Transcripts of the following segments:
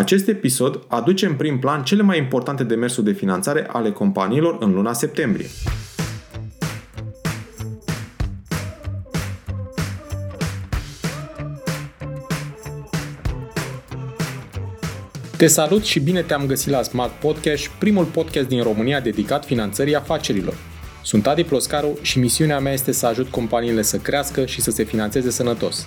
Acest episod aduce în prim plan cele mai importante demersuri de finanțare ale companiilor în luna septembrie. Te salut și bine te-am găsit la Smart Podcast, primul podcast din România dedicat finanțării afacerilor. Sunt Adi Ploscaru și misiunea mea este să ajut companiile să crească și să se finanțeze sănătos.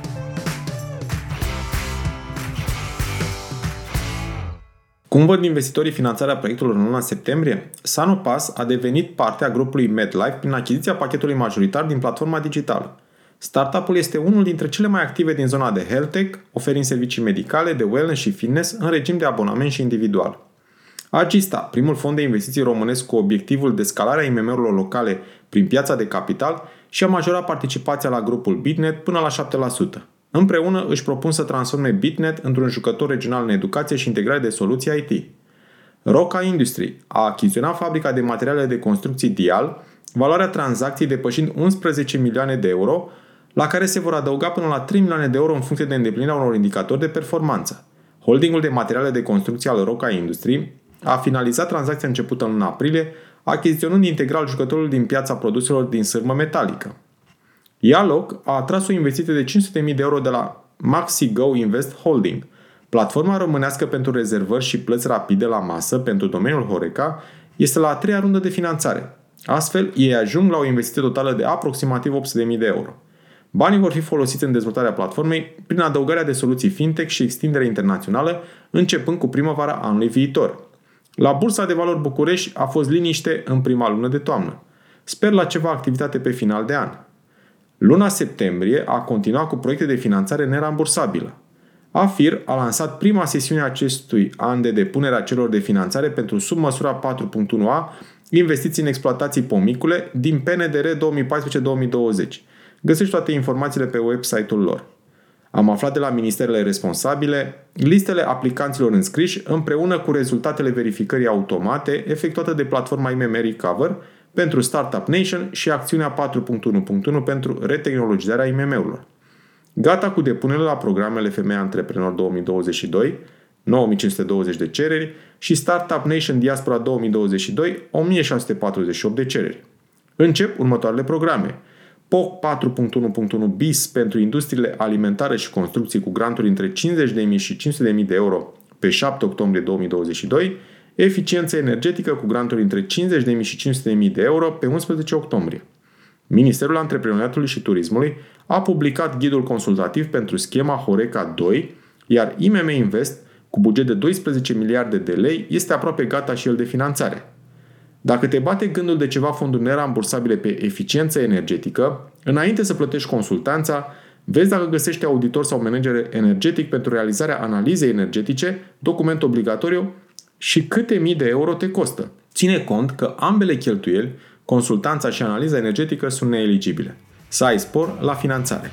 Cum văd investitorii finanțarea proiectului în luna septembrie? Sanopas a devenit parte a grupului MedLife prin achiziția pachetului majoritar din platforma digitală. Startup-ul este unul dintre cele mai active din zona de health tech, oferind servicii medicale, de wellness și fitness în regim de abonament și individual. Agista, primul fond de investiții românesc cu obiectivul de scalare a IMM-urilor locale prin piața de capital și a majorat participația la grupul Bitnet până la 7%. Împreună își propun să transforme Bitnet într-un jucător regional în educație și integrare de soluții IT. Roca Industry a achiziționat fabrica de materiale de construcții Dial, valoarea tranzacției depășind 11 milioane de euro, la care se vor adăuga până la 3 milioane de euro în funcție de îndeplinirea unor indicatori de performanță. Holdingul de materiale de construcție al Roca Industry a finalizat tranzacția începută în luna aprilie, achiziționând integral jucătorul din piața produselor din sârmă metalică. Ialoc a atras o investiție de 500.000 de euro de la MaxiGo Invest Holding, platforma românească pentru rezervări și plăți rapide la masă pentru domeniul Horeca, este la a treia rundă de finanțare. Astfel, ei ajung la o investiție totală de aproximativ 800.000 de euro. Banii vor fi folosiți în dezvoltarea platformei prin adăugarea de soluții fintech și extindere internațională, începând cu primăvara anului viitor. La Bursa de Valori București a fost liniște în prima lună de toamnă. Sper la ceva activitate pe final de an. Luna septembrie a continuat cu proiecte de finanțare nerambursabilă. AFIR a lansat prima sesiune a acestui an de depunere a celor de finanțare pentru submăsura 4.1a investiții în exploatații pomicule din PNDR 2014-2020. Găsești toate informațiile pe website-ul lor. Am aflat de la ministerele responsabile listele aplicanților înscriși împreună cu rezultatele verificării automate efectuate de platforma IMM Recover pentru Startup Nation și acțiunea 4.1.1 pentru retehnologizarea IMM-urilor. Gata cu depunerile la programele Femeia Antreprenor 2022, 9520 de cereri și Startup Nation Diaspora 2022, 1648 de cereri. Încep următoarele programe – POC 4.1.1 BIS pentru industriile alimentare și construcții cu granturi între 50.000 și 500.000 de euro pe 7 octombrie 2022, eficiență energetică cu granturi între 50.000 și 500.000 de euro pe 11 octombrie. Ministerul Antreprenoriatului și Turismului a publicat ghidul consultativ pentru schema Horeca 2, iar IMM Invest, cu buget de 12 miliarde de lei, este aproape gata și el de finanțare. Dacă te bate gândul de ceva fonduri nerambursabile pe eficiență energetică, înainte să plătești consultanța, vezi dacă găsești auditor sau manager energetic pentru realizarea analizei energetice, document obligatoriu și câte mii de euro te costă. Ține cont că ambele cheltuieli, consultanța și analiza energetică, sunt neeligibile. Să ai spor la finanțare.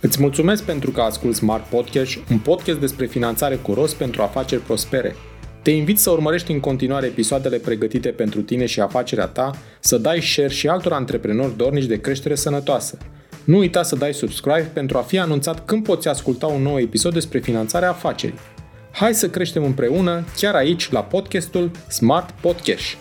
Îți mulțumesc pentru că asculti Smart Podcast, un podcast despre finanțare cu rost pentru afaceri prospere – te invit să urmărești în continuare episoadele pregătite pentru tine și afacerea ta, să dai share și altor antreprenori dornici de creștere sănătoasă. Nu uita să dai subscribe pentru a fi anunțat când poți asculta un nou episod despre finanțarea afacerii. Hai să creștem împreună, chiar aici, la podcastul Smart Podcast.